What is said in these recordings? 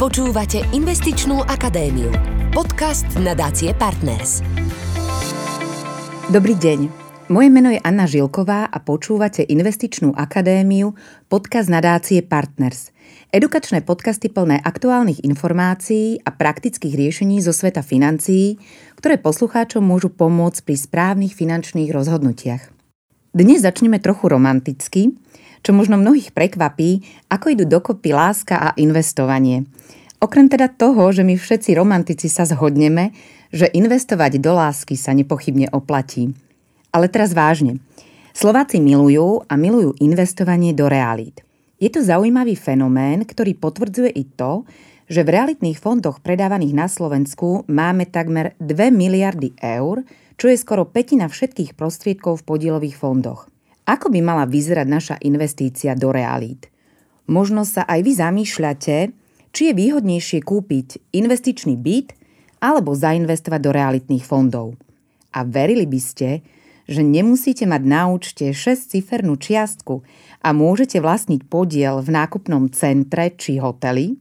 Počúvate Investičnú akadémiu. Podcast nadácie Partners. Dobrý deň. Moje meno je Anna Žilková a počúvate Investičnú akadémiu, podcast nadácie Partners. Edukačné podcasty plné aktuálnych informácií a praktických riešení zo sveta financií, ktoré poslucháčom môžu pomôcť pri správnych finančných rozhodnutiach. Dnes začneme trochu romanticky, čo možno mnohých prekvapí, ako idú dokopy láska a investovanie. Okrem teda toho, že my všetci romantici sa zhodneme, že investovať do lásky sa nepochybne oplatí. Ale teraz vážne. Slováci milujú a milujú investovanie do realít. Je to zaujímavý fenomén, ktorý potvrdzuje i to, že v realitných fondoch predávaných na Slovensku máme takmer 2 miliardy eur, čo je skoro petina všetkých prostriedkov v podielových fondoch. Ako by mala vyzerať naša investícia do realít? Možno sa aj vy zamýšľate, či je výhodnejšie kúpiť investičný byt alebo zainvestovať do realitných fondov. A verili by ste, že nemusíte mať na účte 6-cifernú čiastku a môžete vlastniť podiel v nákupnom centre či hoteli?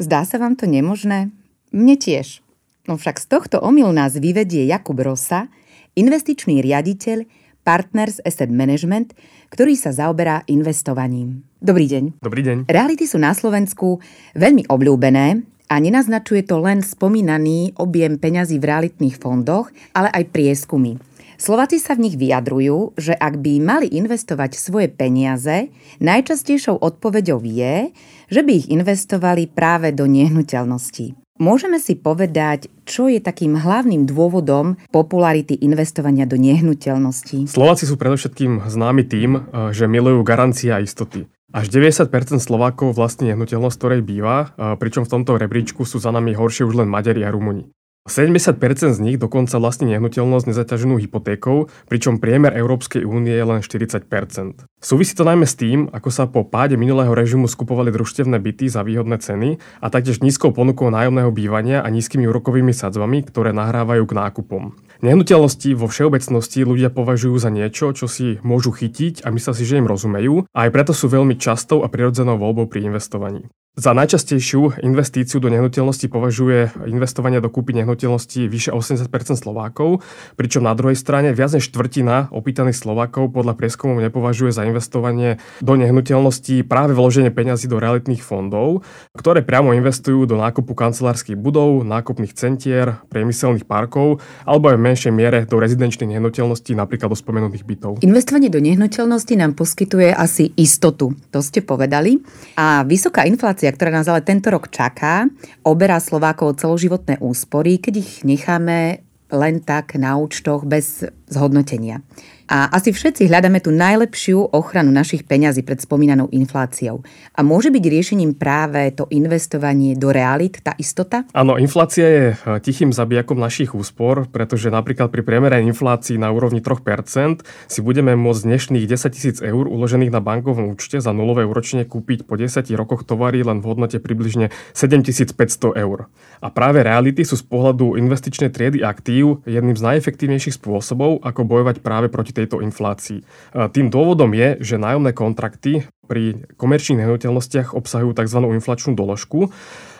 Zdá sa vám to nemožné? Mne tiež. No však z tohto omyl nás vyvedie Jakub Rosa, investičný riaditeľ Partners Asset Management, ktorý sa zaoberá investovaním. Dobrý deň. Dobrý deň. Reality sú na Slovensku veľmi obľúbené a nenaznačuje to len spomínaný objem peňazí v realitných fondoch, ale aj prieskumy. Slováci sa v nich vyjadrujú, že ak by mali investovať svoje peniaze, najčastejšou odpoveďou je, že by ich investovali práve do nehnuteľností. Môžeme si povedať, čo je takým hlavným dôvodom popularity investovania do nehnuteľností? Slováci sú predovšetkým známi tým, eh, že milujú garancie a istoty. Až 90% Slovákov vlastní nehnuteľnosť, ktorej býva, eh, pričom v tomto rebríčku sú za nami horšie už len Maďari a Rumuni. 70% z nich dokonca vlastní nehnuteľnosť nezaťaženú hypotékou, pričom priemer Európskej únie je len 40%. Súvisí to najmä s tým, ako sa po páde minulého režimu skupovali družstevné byty za výhodné ceny a taktiež nízkou ponukou nájomného bývania a nízkymi úrokovými sadzbami, ktoré nahrávajú k nákupom. Nehnuteľnosti vo všeobecnosti ľudia považujú za niečo, čo si môžu chytiť a myslia si, že im rozumejú a aj preto sú veľmi častou a prirodzenou voľbou pri investovaní. Za najčastejšiu investíciu do nehnuteľnosti považuje investovanie do kúpy nehnuteľnosti vyše 80% Slovákov, pričom na druhej strane viac než štvrtina opýtaných Slovákov podľa prieskumov nepovažuje za investovanie do nehnuteľnosti práve vloženie peňazí do realitných fondov, ktoré priamo investujú do nákupu kancelárskych budov, nákupných centier, priemyselných parkov alebo aj v menšej miere do rezidenčných nehnuteľností, napríklad do spomenutých bytov. Investovanie do nehnuteľnosti nám poskytuje asi istotu, to ste povedali. A vysoká inflácia inflácia, ktorá nás ale tento rok čaká, oberá Slovákov celoživotné úspory, keď ich necháme len tak na účtoch bez zhodnotenia. A asi všetci hľadáme tú najlepšiu ochranu našich peňazí pred spomínanou infláciou. A môže byť riešením práve to investovanie do realít, tá istota? Áno, inflácia je eh, tichým zabijakom našich úspor, pretože napríklad pri priemere inflácii na úrovni 3% si budeme môcť dnešných 10 tisíc eur uložených na bankovom účte za nulové úročne kúpiť po 10 rokoch tovary len v hodnote približne 7500 eur. A práve reality sú z pohľadu investičnej triedy aktív jedným z najefektívnejších spôsobov, ako bojovať práve proti tejto inflácii. Tým dôvodom je, že nájomné kontrakty pri komerčných nehnuteľnostiach obsahujú tzv. inflačnú doložku,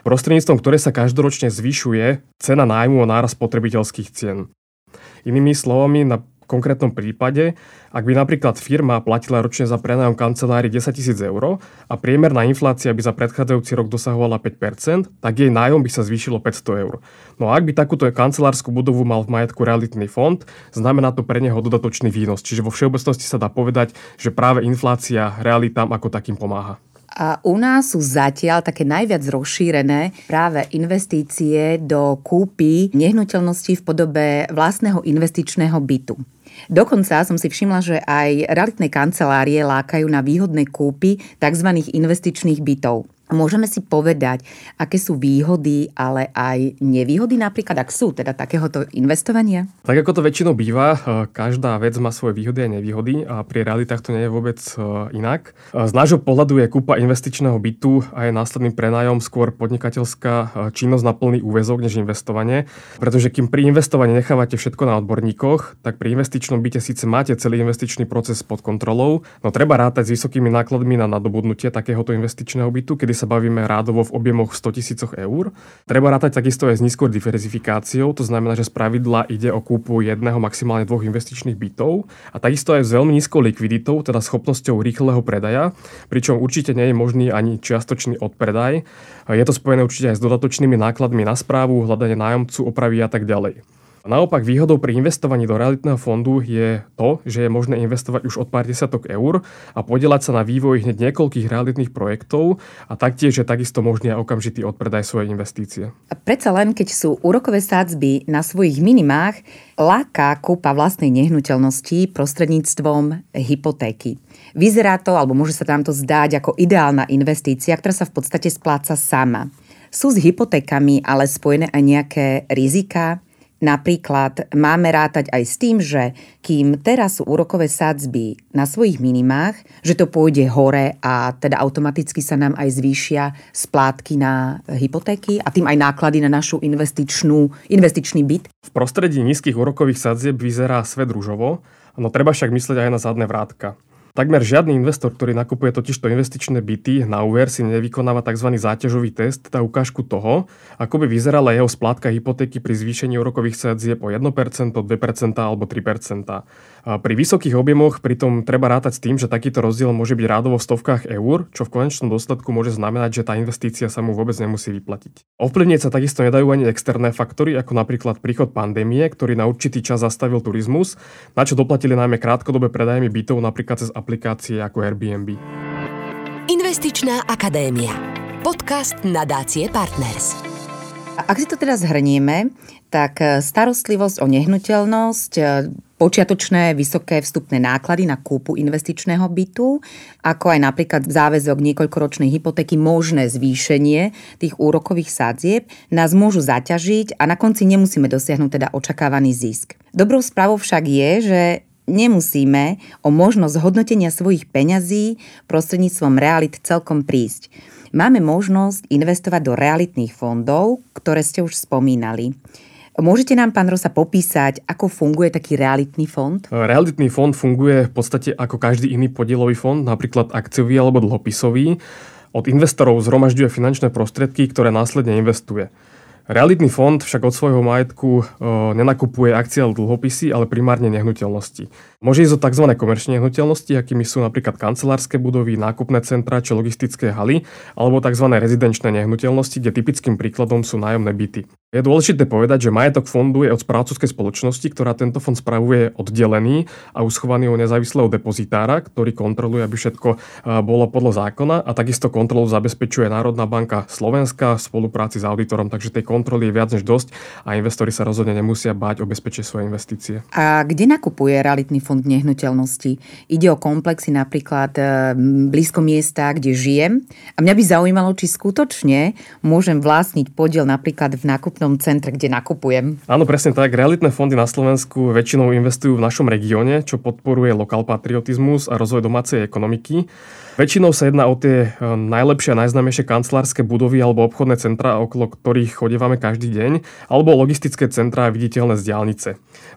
prostredníctvom ktorej sa každoročne zvyšuje cena nájmu a náraz spotrebiteľských cien. Inými slovami, na konkrétnom prípade, ak by napríklad firma platila ročne za prenájom kancelári 10 tisíc eur a priemerná inflácia by za predchádzajúci rok dosahovala 5%, tak jej nájom by sa zvýšilo 500 eur. No a ak by takúto kancelárskú budovu mal v majetku realitný fond, znamená to pre neho dodatočný výnos. Čiže vo všeobecnosti sa dá povedať, že práve inflácia realitám ako takým pomáha. A u nás sú zatiaľ také najviac rozšírené práve investície do kúpy nehnuteľností v podobe vlastného investičného bytu. Dokonca som si všimla, že aj realitné kancelárie lákajú na výhodné kúpy tzv. investičných bytov. Môžeme si povedať, aké sú výhody, ale aj nevýhody napríklad, ak sú teda takéhoto investovania? Tak ako to väčšinou býva, e, každá vec má svoje výhody a nevýhody a pri realitách to nie je vôbec e, inak. E, z nášho pohľadu je kúpa investičného bytu a je následným prenájom skôr podnikateľská činnosť na plný úvezok než investovanie, pretože kým pri investovaní nechávate všetko na odborníkoch, tak pri investičnom byte síce máte celý investičný proces pod kontrolou, no treba rátať s vysokými nákladmi na nadobudnutie takéhoto investičného bytu, kedy sa bavíme rádovo v objemoch 100 tisícoch eur. Treba rátať takisto aj s nízkou diverzifikáciou, to znamená, že z pravidla ide o kúpu jedného, maximálne dvoch investičných bytov a takisto aj s veľmi nízkou likviditou, teda schopnosťou rýchleho predaja, pričom určite nie je možný ani čiastočný odpredaj. Je to spojené určite aj s dodatočnými nákladmi na správu, hľadanie nájomcu, opravy a tak ďalej. Naopak výhodou pri investovaní do realitného fondu je to, že je možné investovať už od pár desiatok eur a podielať sa na vývoji hneď niekoľkých realitných projektov a taktiež je takisto možný aj okamžitý odpredaj svojej investície. A predsa len, keď sú úrokové sádzby na svojich minimách, láka kúpa vlastnej nehnuteľnosti prostredníctvom hypotéky. Vyzerá to, alebo môže sa tam to zdať ako ideálna investícia, ktorá sa v podstate spláca sama. Sú s hypotékami ale spojené aj nejaké rizika, Napríklad máme rátať aj s tým, že kým teraz sú úrokové sádzby na svojich minimách, že to pôjde hore a teda automaticky sa nám aj zvýšia splátky na hypotéky a tým aj náklady na našu investičnú, investičný byt. V prostredí nízkych úrokových sadzieb vyzerá svet rúžovo, no treba však myslieť aj na zadné vrátka. Takmer žiadny investor, ktorý nakupuje totižto investičné byty na úver, si nevykonáva tzv. záťažový test, teda ukážku toho, ako by vyzerala jeho splátka hypotéky pri zvýšení úrokových sadzieb o 1%, 2% alebo 3%. A pri vysokých objemoch pritom treba rátať s tým, že takýto rozdiel môže byť rádovo v stovkách eur, čo v konečnom dôsledku môže znamenať, že tá investícia sa mu vôbec nemusí vyplatiť. Ovplyvniť sa takisto nedajú ani externé faktory, ako napríklad príchod pandémie, ktorý na určitý čas zastavil turizmus, na čo doplatili najmä krátkodobé predajmy bytov napríklad cez aplikácie ako Airbnb. Investičná akadémia. Podcast nadácie Partners. Ak si to teda zhrnieme, tak starostlivosť o nehnuteľnosť, počiatočné vysoké vstupné náklady na kúpu investičného bytu, ako aj napríklad záväzok niekoľkoročnej hypotéky, možné zvýšenie tých úrokových sádzieb, nás môžu zaťažiť a na konci nemusíme dosiahnuť teda očakávaný zisk. Dobrou správou však je, že nemusíme o možnosť hodnotenia svojich peňazí prostredníctvom realit celkom prísť. Máme možnosť investovať do realitných fondov, ktoré ste už spomínali. Môžete nám, pán Rosa, popísať, ako funguje taký realitný fond? Realitný fond funguje v podstate ako každý iný podielový fond, napríklad akciový alebo dlhopisový. Od investorov zhromažďuje finančné prostriedky, ktoré následne investuje. Realitný fond však od svojho majetku e, nenakupuje akcie alebo dlhopisy, ale primárne nehnuteľnosti. Môže ísť o tzv. komerčné nehnuteľnosti, akými sú napríklad kancelárske budovy, nákupné centra či logistické haly, alebo tzv. rezidenčné nehnuteľnosti, kde typickým príkladom sú nájomné byty. Je dôležité povedať, že majetok fondu je od správcovskej spoločnosti, ktorá tento fond spravuje oddelený a uschovaný u nezávislého depozitára, ktorý kontroluje, aby všetko e, bolo podľa zákona a takisto kontrolu zabezpečuje Národná banka Slovenska v spolupráci s auditorom, takže tej kontroly je viac než dosť a investori sa rozhodne nemusia báť o bezpečie svoje investície. A kde nakupuje realitný fond nehnuteľnosti? Ide o komplexy napríklad e, blízko miesta, kde žijem. A mňa by zaujímalo, či skutočne môžem vlastniť podiel napríklad v nákupnom centre, kde nakupujem. Áno, presne tak. Realitné fondy na Slovensku väčšinou investujú v našom regióne, čo podporuje lokál patriotizmus a rozvoj domácej ekonomiky. Väčšinou sa jedná o tie e, najlepšie a najznámejšie kancelárske budovy alebo obchodné centra, okolo ktorých chodívame každý deň, alebo logistické centra viditeľné z diálnice.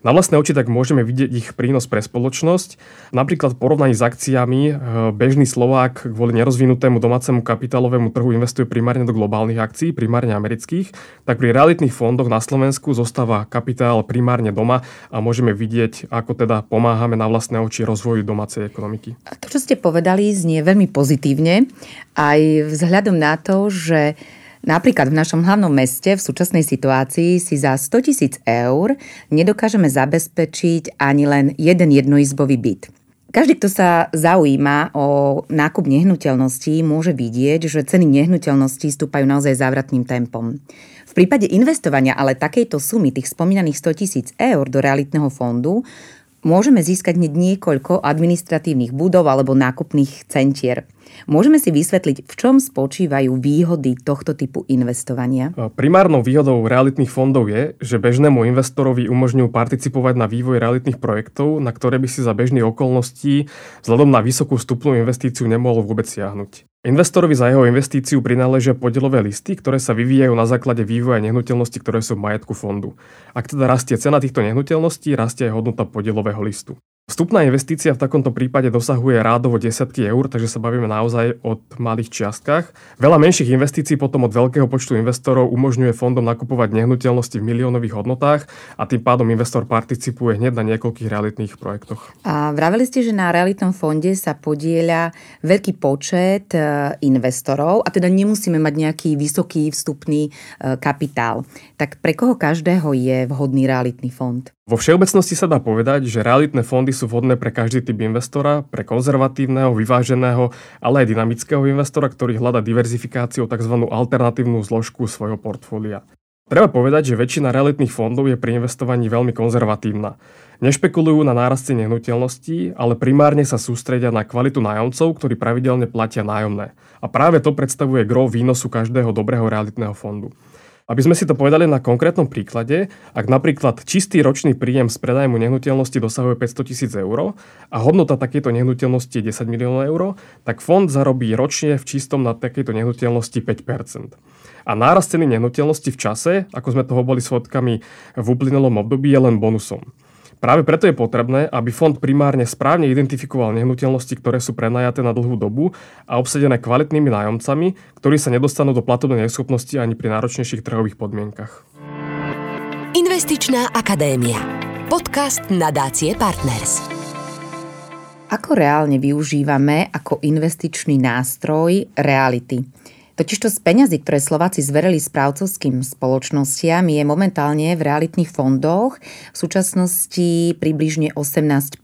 Na vlastné oči tak môžeme vidieť ich prínos pre spoločnosť. Napríklad v porovnaní s akciami e, bežný Slovák kvôli nerozvinutému domácemu kapitálovému trhu investuje primárne do globálnych akcií, primárne amerických, tak pri fondoch na Slovensku zostáva kapitál primárne doma a môžeme vidieť, ako teda pomáhame na vlastné oči rozvoju domácej ekonomiky. A to, čo ste povedali, znie veľmi pozitívne, aj vzhľadom na to, že Napríklad v našom hlavnom meste v súčasnej situácii si za 100 tisíc eur nedokážeme zabezpečiť ani len jeden jednoizbový byt. Každý, kto sa zaujíma o nákup nehnuteľností, môže vidieť, že ceny nehnuteľností stúpajú naozaj závratným tempom. Prípade investovania ale takejto sumy, tých spomínaných 100 tisíc eur do realitného fondu, môžeme získať hneď niekoľko administratívnych budov alebo nákupných centier. Môžeme si vysvetliť, v čom spočívajú výhody tohto typu investovania? Primárnou výhodou realitných fondov je, že bežnému investorovi umožňujú participovať na vývoj realitných projektov, na ktoré by si za bežných okolností vzhľadom na vysokú vstupnú investíciu nemohol vôbec siahnuť. Investorovi za jeho investíciu prináležia podielové listy, ktoré sa vyvíjajú na základe vývoja nehnuteľností, ktoré sú v majetku fondu. Ak teda rastie cena týchto nehnuteľností, rastie aj hodnota podielového listu. Vstupná investícia v takomto prípade dosahuje rádovo desiatky eur, takže sa bavíme naozaj o malých čiastkách. Veľa menších investícií potom od veľkého počtu investorov umožňuje fondom nakupovať nehnuteľnosti v miliónových hodnotách a tým pádom investor participuje hneď na niekoľkých realitných projektoch. A vraveli ste, že na realitnom fonde sa podieľa veľký počet e, investorov a teda nemusíme mať nejaký vysoký vstupný e, kapitál. Tak pre koho každého je vhodný realitný fond? Vo všeobecnosti sa dá povedať, že realitné fondy sú vhodné pre každý typ investora, pre konzervatívneho, vyváženého, ale aj dynamického investora, ktorý hľada diverzifikáciu tzv. alternatívnu zložku svojho portfólia. Treba povedať, že väčšina realitných fondov je pri investovaní veľmi konzervatívna. Nešpekulujú na nárastie nehnuteľností, ale primárne sa sústredia na kvalitu nájomcov, ktorí pravidelne platia nájomné. A práve to predstavuje gro výnosu každého dobrého realitného fondu. Aby sme si to povedali na konkrétnom príklade, ak napríklad čistý ročný príjem z predajmu nehnuteľnosti dosahuje 500 tisíc eur a hodnota takejto nehnuteľnosti je 10 miliónov eur, tak fond zarobí ročne v čistom na takejto nehnuteľnosti 5% A nárast ceny nehnuteľnosti v čase, ako sme toho boli svodkami v uplynulom období, je len bonusom. Práve preto je potrebné, aby fond primárne správne identifikoval nehnuteľnosti, ktoré sú prenajaté na dlhú dobu a obsadené kvalitnými nájomcami, ktorí sa nedostanú do platobnej neschopnosti ani pri náročnejších trhových podmienkach. Investičná akadémia. Podcast nadácie Partners. Ako reálne využívame ako investičný nástroj reality? Totižto z peňazí, ktoré Slováci zverili správcovským spoločnostiam, je momentálne v realitných fondoch v súčasnosti približne 18%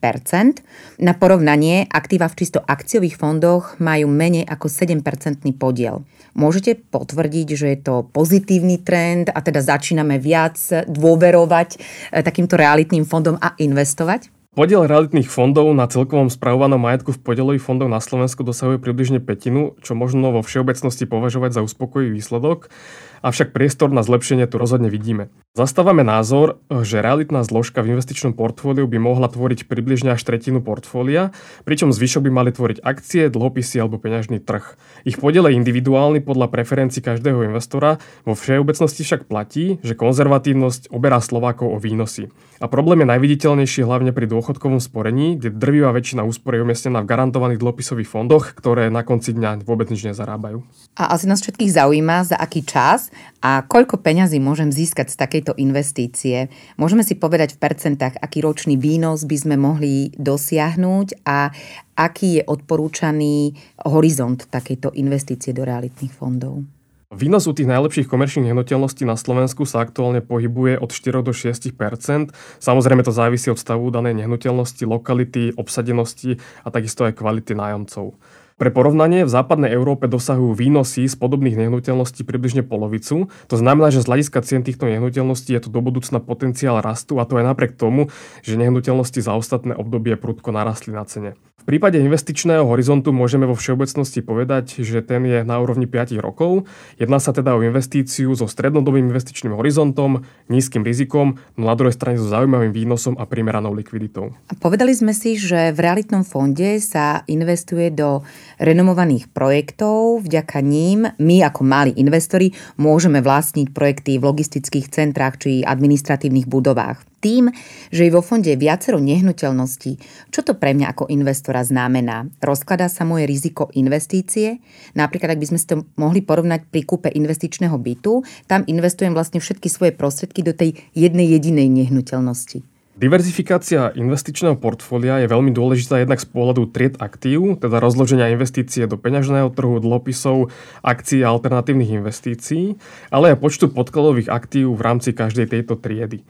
Na porovnanie, aktíva v čisto akciových fondoch majú menej ako 7-percentný podiel. Môžete potvrdiť, že je to pozitívny trend a teda začíname viac dôverovať eh, takýmto realitným fondom a investovať? Podiel realitných fondov na celkovom spravovanom majetku v podielových fondoch na Slovensku dosahuje približne petinu, čo možno vo všeobecnosti považovať za uspokojivý výsledok, avšak priestor na zlepšenie tu rozhodne vidíme. Zastávame názor, že realitná zložka v investičnom portfóliu by mohla tvoriť približne až tretinu portfólia, pričom zvyšok by mali tvoriť akcie, dlhopisy alebo peňažný trh. Ich podiel je individuálny podľa preferencií každého investora, vo všeobecnosti však platí, že konzervatívnosť oberá Slovákov o výnosy. A problém je najviditeľnejší hlavne pri dôchodkovom sporení, kde drvivá väčšina úspor je umiestnená v garantovaných dlhopisových fondoch, ktoré na konci dňa vôbec nič nezarábajú. A asi nás všetkých zaujíma, za aký čas a koľko peňazí môžem získať z takej takejto investície. Môžeme si povedať v percentách, aký ročný výnos by sme mohli dosiahnuť a aký je odporúčaný horizont takejto investície do realitných fondov. Výnos u tých najlepších komerčných nehnuteľností na Slovensku sa aktuálne pohybuje od 4 do 6% Samozrejme to závisí od stavu danej nehnuteľnosti, lokality, obsadenosti a takisto aj kvality nájomcov. Pre porovnanie, v západnej Európe dosahujú výnosy z podobných nehnuteľností približne polovicu. To znamená, že z hľadiska cien týchto nehnuteľností je tu do budúcna potenciál rastu a to aj napriek tomu, že nehnuteľnosti za ostatné obdobie prudko narastli na cene. V prípade investičného horizontu môžeme vo všeobecnosti povedať, že ten je na úrovni 5 rokov. Jedná sa teda o investíciu so strednodobým investičným horizontom, nízkym rizikom, no na druhej strane so zaujímavým výnosom a primeranou likviditou. A povedali sme si, že v realitnom fonde sa investuje do renomovaných projektov. Vďaka ním my ako malí investori môžeme vlastniť projekty v logistických centrách či administratívnych budovách tým, že je vo fonde viacero nehnuteľností, čo to pre mňa ako investora znamená? Rozkladá sa moje riziko investície? Napríklad, ak by sme si to mohli porovnať pri kúpe investičného bytu, tam investujem vlastne všetky svoje prostriedky do tej jednej jedinej nehnuteľnosti. Diverzifikácia investičného portfólia je veľmi dôležitá jednak z pohľadu tried aktív, teda rozloženia investície do peňažného trhu, dlhopisov, akcií a alternatívnych investícií, ale aj počtu podkladových aktív v rámci každej tejto triedy.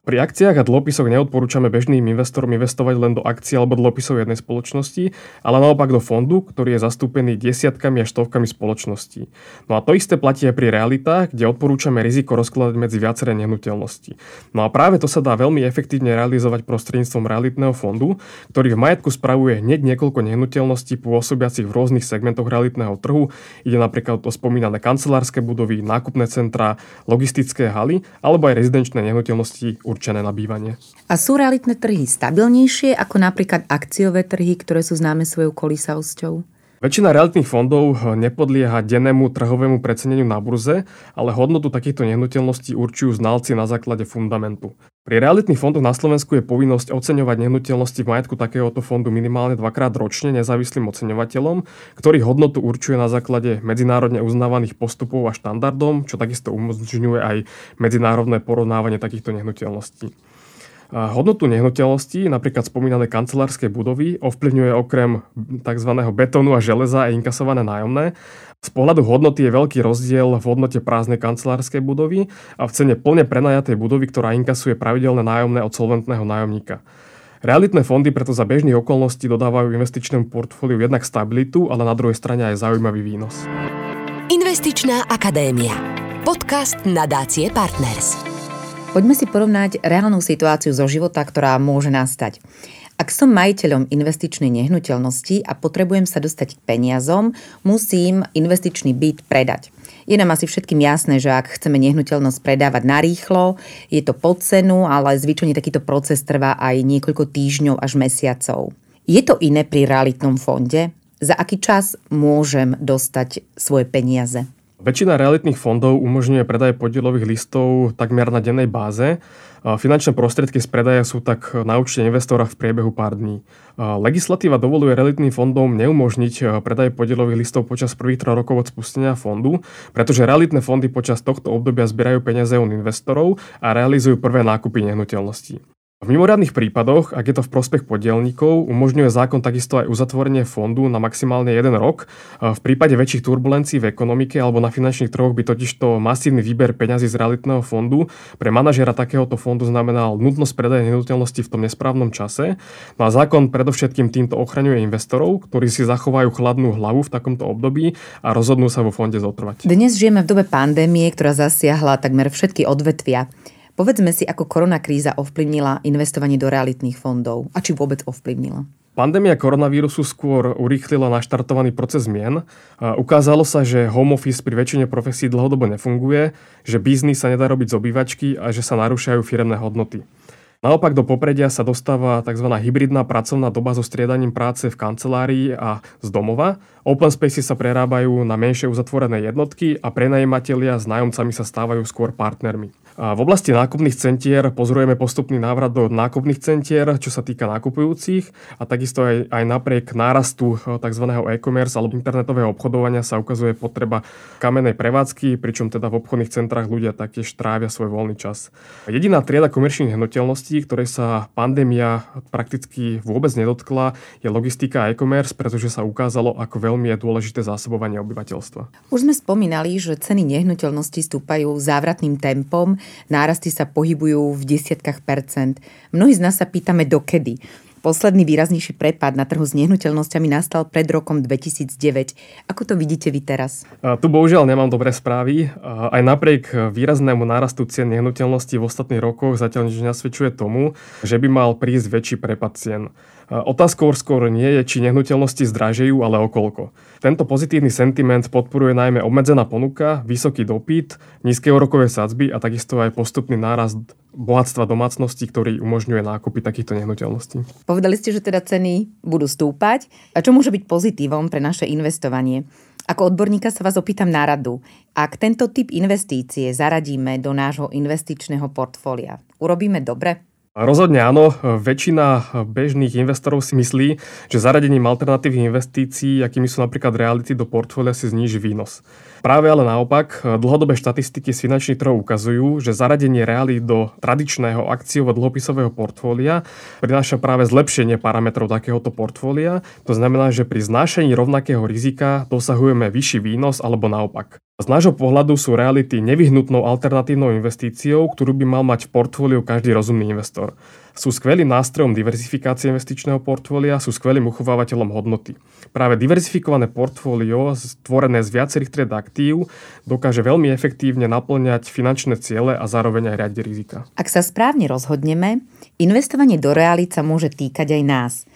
Pri akciách a dlhopisoch neodporúčame bežným investorom investovať len do akcií alebo dlhopisov jednej spoločnosti, ale naopak do fondu, ktorý je zastúpený desiatkami až stovkami spoločností. No a to isté platí aj pri realitách, kde odporúčame riziko rozkladať medzi viaceré nehnuteľnosti. No a práve to sa dá veľmi efektívne realizovať prostredníctvom realitného fondu, ktorý v majetku spravuje hneď niekoľko nehnuteľností pôsobiacich v rôznych segmentoch realitného trhu. Ide napríklad o spomínané kancelárske budovy, nákupné centrá, logistické haly alebo aj rezidenčné nehnuteľnosti určené na bývanie. A sú realitné trhy stabilnejšie ako napríklad akciové trhy, ktoré sú známe svojou kolísavosťou? Väčšina realitných fondov eh, nepodlieha dennému trhovému preceneniu na burze, ale hodnotu takýchto nehnuteľností určujú znalci na základe fundamentu. Pri realitných fondoch na Slovensku je povinnosť oceňovať nehnuteľnosti v majetku takéhoto fondu minimálne dvakrát ročne nezávislým oceňovateľom, ktorý hodnotu určuje na základe medzinárodne uznávaných postupov a štandardom, čo takisto umožňuje aj medzinárodné porovnávanie takýchto nehnuteľností. Hodnotu nehnuteľností, napríklad spomínané kancelárske budovy, ovplyvňuje okrem tzv. betónu a železa aj inkasované nájomné. Z pohľadu hodnoty je veľký rozdiel v hodnote prázdnej kancelárskej budovy a v cene plne prenajatej budovy, ktorá inkasuje pravidelné nájomné od solventného nájomníka. Realitné fondy preto za bežných okolností dodávajú investičnému portfóliu jednak stabilitu, ale na druhej strane aj zaujímavý výnos. Investičná akadémia. Podcast nadácie Partners. Poďme si porovnať reálnu situáciu zo života, ktorá môže nastať. Ak som majiteľom investičnej nehnuteľnosti a potrebujem sa dostať k peniazom, musím investičný byt predať. Je nám asi všetkým jasné, že ak chceme nehnuteľnosť predávať narýchlo, je to pod cenu, ale zvyčajne takýto proces trvá aj niekoľko týždňov až mesiacov. Je to iné pri realitnom fonde? Za aký čas môžem dostať svoje peniaze? Väčšina realitných fondov umožňuje predaj podielových listov takmer na dennej báze. Finančné prostriedky z predaja sú tak na účte investora v priebehu pár dní. Legislatíva dovoluje realitným fondom neumožniť predaj podielových listov počas prvých troch rokov od spustenia fondu, pretože realitné fondy počas tohto obdobia zbierajú peniaze od investorov a realizujú prvé nákupy nehnuteľností. V mimoriadných prípadoch, ak je to v prospech podielníkov, umožňuje zákon takisto aj uzatvorenie fondu na maximálne jeden rok. V prípade väčších turbulencií v ekonomike alebo na finančných trhoch by totižto masívny výber peňazí z realitného fondu pre manažera takéhoto fondu znamenal nutnosť predaja nehnuteľnosti v tom nesprávnom čase. No a zákon predovšetkým týmto ochraňuje investorov, ktorí si zachovajú chladnú hlavu v takomto období a rozhodnú sa vo fonde zotrvať. Dnes žijeme v dobe pandémie, ktorá zasiahla takmer všetky odvetvia. Povedzme si, ako koronakríza ovplyvnila investovanie do realitných fondov a či vôbec ovplyvnila. Pandémia koronavírusu skôr urýchlila naštartovaný proces zmien. Ukázalo sa, že home office pri väčšine profesí dlhodobo nefunguje, že biznis sa nedá robiť z obývačky a že sa narúšajú firemné hodnoty. Naopak do popredia sa dostáva tzv. hybridná pracovná doba so striedaním práce v kancelárii a z domova. Open spaces sa prerábajú na menšie uzatvorené jednotky a prenajímatelia s nájomcami sa stávajú skôr partnermi. V oblasti nákupných centier pozorujeme postupný návrat do nákupných centier, čo sa týka nakupujúcich a takisto aj, aj napriek nárastu eh, tzv. e-commerce alebo internetového obchodovania sa ukazuje potreba kamenej prevádzky, pričom teda v obchodných centrách ľudia taktiež trávia svoj voľný čas. Jediná trieda komerčných hnutelností, ktorej sa pandémia prakticky vôbec nedotkla, je logistika a e-commerce, pretože sa ukázalo, ako veľmi je dôležité zásobovanie obyvateľstva. Už sme spomínali, že ceny nehnuteľností stúpajú závratným tempom Nárasty sa pohybujú v desiatkách percent. Mnohí z nás sa pýtame dokedy. Posledný výraznejší prepad na trhu s nehnuteľnosťami nastal pred rokom 2009. Ako to vidíte vy teraz? Tu bohužiaľ nemám dobré správy. Aj napriek výraznému nárastu cien nehnuteľností v ostatných rokoch zatiaľ nič nasvedčuje tomu, že by mal prísť väčší prepad cien. Otázkou skôr nie je, či nehnuteľnosti zdražejú, ale okolko. Tento pozitívny sentiment podporuje najmä obmedzená ponuka, vysoký dopyt, nízke úrokové sadzby a takisto aj postupný nárast bohatstva domácností, ktorý umožňuje nákupy takýchto nehnuteľností. Povedali ste, že teda ceny budú stúpať. A čo môže byť pozitívom pre naše investovanie? Ako odborníka sa vás opýtam na radu. Ak tento typ investície zaradíme do nášho investičného portfólia, urobíme dobre? Rozhodne áno. Väčšina bežných investorov si myslí, že zaradením alternatívnych investícií, akými sú napríklad reality do portfólia, si zníži výnos. Práve ale naopak, dlhodobé štatistiky z finančných trhov ukazujú, že zaradenie reality do tradičného akciového dlhopisového portfólia prináša práve zlepšenie parametrov takéhoto portfólia. To znamená, že pri znášení rovnakého rizika dosahujeme vyšší výnos alebo naopak. Z nášho pohľadu sú reality nevyhnutnou alternatívnou investíciou, ktorú by mal mať v portfóliu každý rozumný investor. Sú skvelým nástrojom diverzifikácie investičného portfólia, sú skvelým uchovávateľom hodnoty. Práve diverzifikované portfólio, stvorené z viacerých tried aktív, dokáže veľmi efektívne naplňať finančné ciele a zároveň aj riadiť rizika. Ak sa správne rozhodneme, investovanie do realít sa môže týkať aj nás –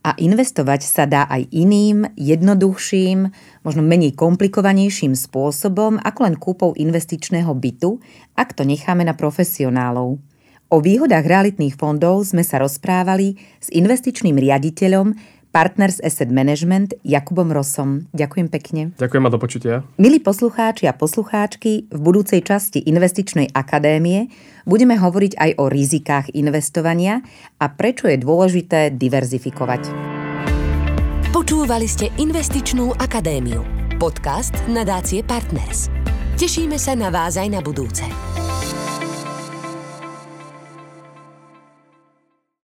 a investovať sa dá aj iným, jednoduchším, možno menej komplikovanejším spôsobom ako len kúpou investičného bytu, ak to necháme na profesionálov. O výhodách realitných fondov sme sa rozprávali s investičným riaditeľom Partners Asset Management Jakubom Rosom. Ďakujem pekne. Ďakujem a do počutia. Milí poslucháči a poslucháčky, v budúcej časti Investičnej akadémie budeme hovoriť aj o rizikách investovania a prečo je dôležité diverzifikovať. Počúvali ste Investičnú akadémiu, podcast nadácie Partners. Tešíme sa na vás aj na budúce.